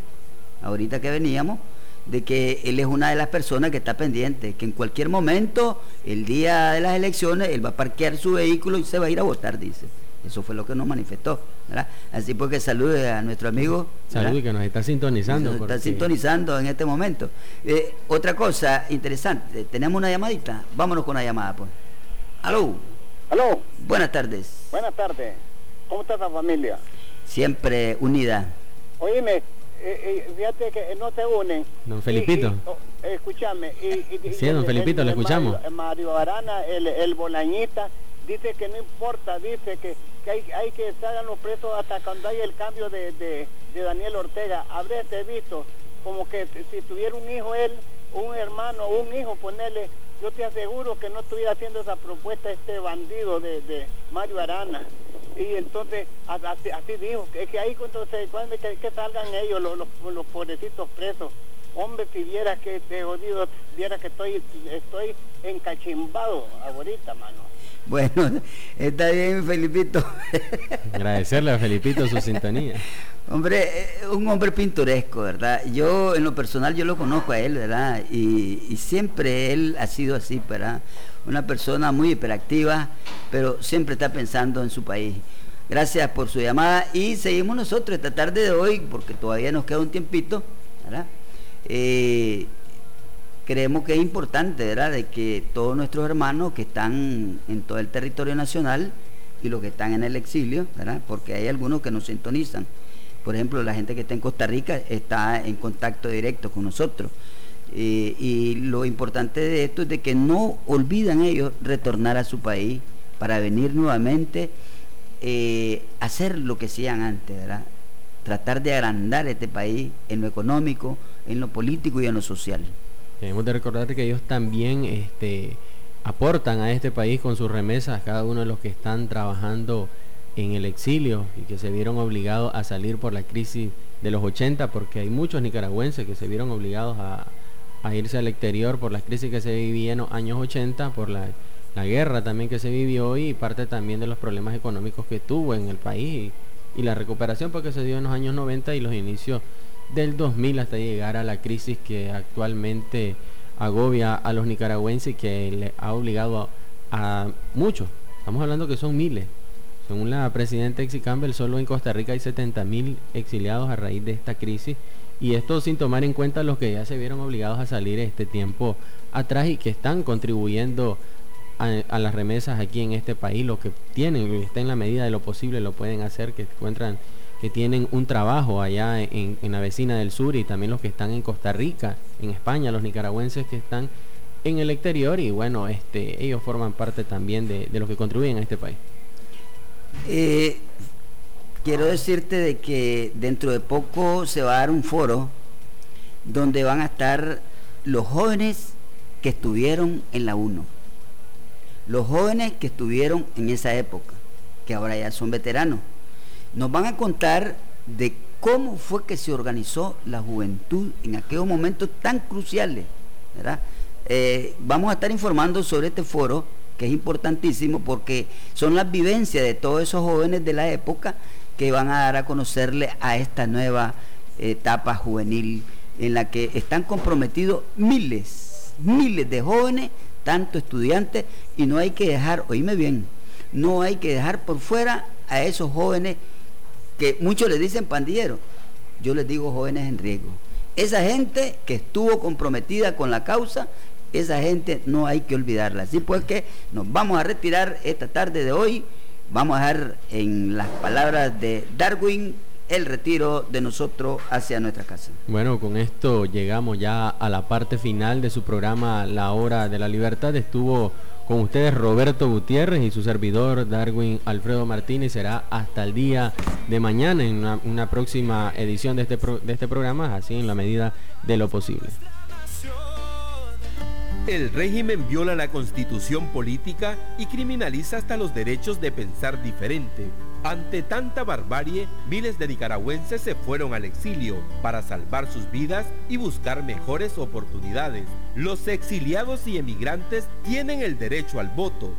ahorita que veníamos, de que él es una de las personas que está pendiente, que en cualquier momento, el día de las elecciones, él va a parquear su vehículo y se va a ir a votar, dice. Eso fue lo que nos manifestó. Así porque salude a nuestro amigo. Salude que nos está sintonizando. Nos está sintonizando en este momento. Eh, otra cosa interesante, tenemos una llamadita. Vámonos con la llamada, pues. Aló. Aló. Buenas tardes. Buenas tardes. ¿Cómo está la familia? Siempre unida. Oíme, eh, eh, fíjate que no se unen. Don Felipito. Oh, escúchame. sí, don Felipito, le escuchamos. Mario, Arana, el, el Bolañita, dice que no importa, dice que, hay, hay que estar los presos hasta cuando hay el cambio de, de, Daniel Ortega. Habréte visto como que si tuviera un hijo él, un hermano, un hijo, ponerle yo te aseguro que no estuviera haciendo esa propuesta este bandido de, Mario Arana. Y entonces, así, dijo, que, que ahí cuando, se, que, salgan ellos, los, los, pobrecitos presos, hombre, si que te jodido, viera que estoy, estoy encachimbado ahorita, mano. Bueno, está bien, Felipito. Agradecerle a Felipito su sintonía. Hombre, eh, un hombre pintoresco, ¿verdad? Yo, en lo personal, yo lo conozco a él, ¿verdad? Y, siempre él ha sido así, ¿verdad? Una persona muy hiperactiva, pero siempre está pensando en su país. Gracias por su llamada y seguimos nosotros esta tarde de hoy, porque todavía nos queda un tiempito, ¿verdad? Eh, creemos que es importante, ¿verdad?, de que todos nuestros hermanos que están en todo el territorio nacional y los que están en el exilio, ¿verdad?, porque hay algunos que nos sintonizan. Por ejemplo, la gente que está en Costa Rica está en contacto directo con nosotros. Eh, y lo importante de esto es de que no olvidan ellos retornar a su país para venir nuevamente eh, hacer lo que hacían antes, ¿verdad? Tratar de agrandar este país en lo económico, en lo político y en lo social. Tenemos de recordar que ellos también este, aportan a este país con sus remesas, cada uno de los que están trabajando en el exilio y que se vieron obligados a salir por la crisis de los 80, porque hay muchos nicaragüenses que se vieron obligados a, irse al exterior por las crisis que se vivían en los años 80, por la, guerra también que se vivió y parte también de los problemas económicos que tuvo en el país y, y la recuperación porque se dio en los años 90 y los inicios del 2000 hasta llegar a la crisis que actualmente agobia a los nicaragüenses y que le ha obligado a, muchos, estamos hablando que son miles. Según la presidenta Exi Campbell, solo en Costa Rica hay 70 mil exiliados a raíz de esta crisis. Y esto sin tomar en cuenta los que ya se vieron obligados a salir este tiempo atrás y que están contribuyendo a, las remesas aquí en este país, los que tienen, está en la medida de lo posible, lo pueden hacer, que encuentran que tienen un trabajo allá en, la vecina del sur y también los que están en Costa Rica, en España, los nicaragüenses que están en el exterior y bueno, este, ellos forman parte también de, los que contribuyen a este país. Eh, quiero decirte de que dentro de poco se va a dar un foro donde van a estar los jóvenes que estuvieron en la 1, los jóvenes que estuvieron en esa época, que ahora ya son veteranos nos van a contar de cómo fue que se organizó la juventud en aquellos momentos tan cruciales. ¿verdad? Eh, vamos a estar informando sobre este foro que es importantísimo porque son las vivencias de todos esos jóvenes de la época que van a dar a conocerle a esta nueva etapa juvenil en la que están comprometidos miles, miles de jóvenes, tanto estudiantes, y no hay que dejar, oíme bien, no hay que dejar por fuera a esos jóvenes que muchos les dicen pandilleros, yo les digo jóvenes en riesgo. Esa gente que estuvo comprometida con la causa, esa gente no hay que olvidarla. Así pues que nos vamos a retirar esta tarde de hoy. Vamos a dejar en las palabras de Darwin el retiro de nosotros hacia nuestra casa. Bueno, con esto llegamos ya a la parte final de su programa La Hora de la Libertad. Estuvo con ustedes Roberto Gutiérrez y su servidor Darwin Alfredo Martínez. Será hasta el día de mañana en una, próxima edición de este, de este programa, así en la medida de lo posible. El régimen viola la constitución política y criminaliza hasta los derechos de pensar diferente. Ante tanta barbarie, miles de nicaragüenses se fueron al exilio para salvar sus vidas y buscar mejores oportunidades. Los exiliados y emigrantes tienen el derecho al voto.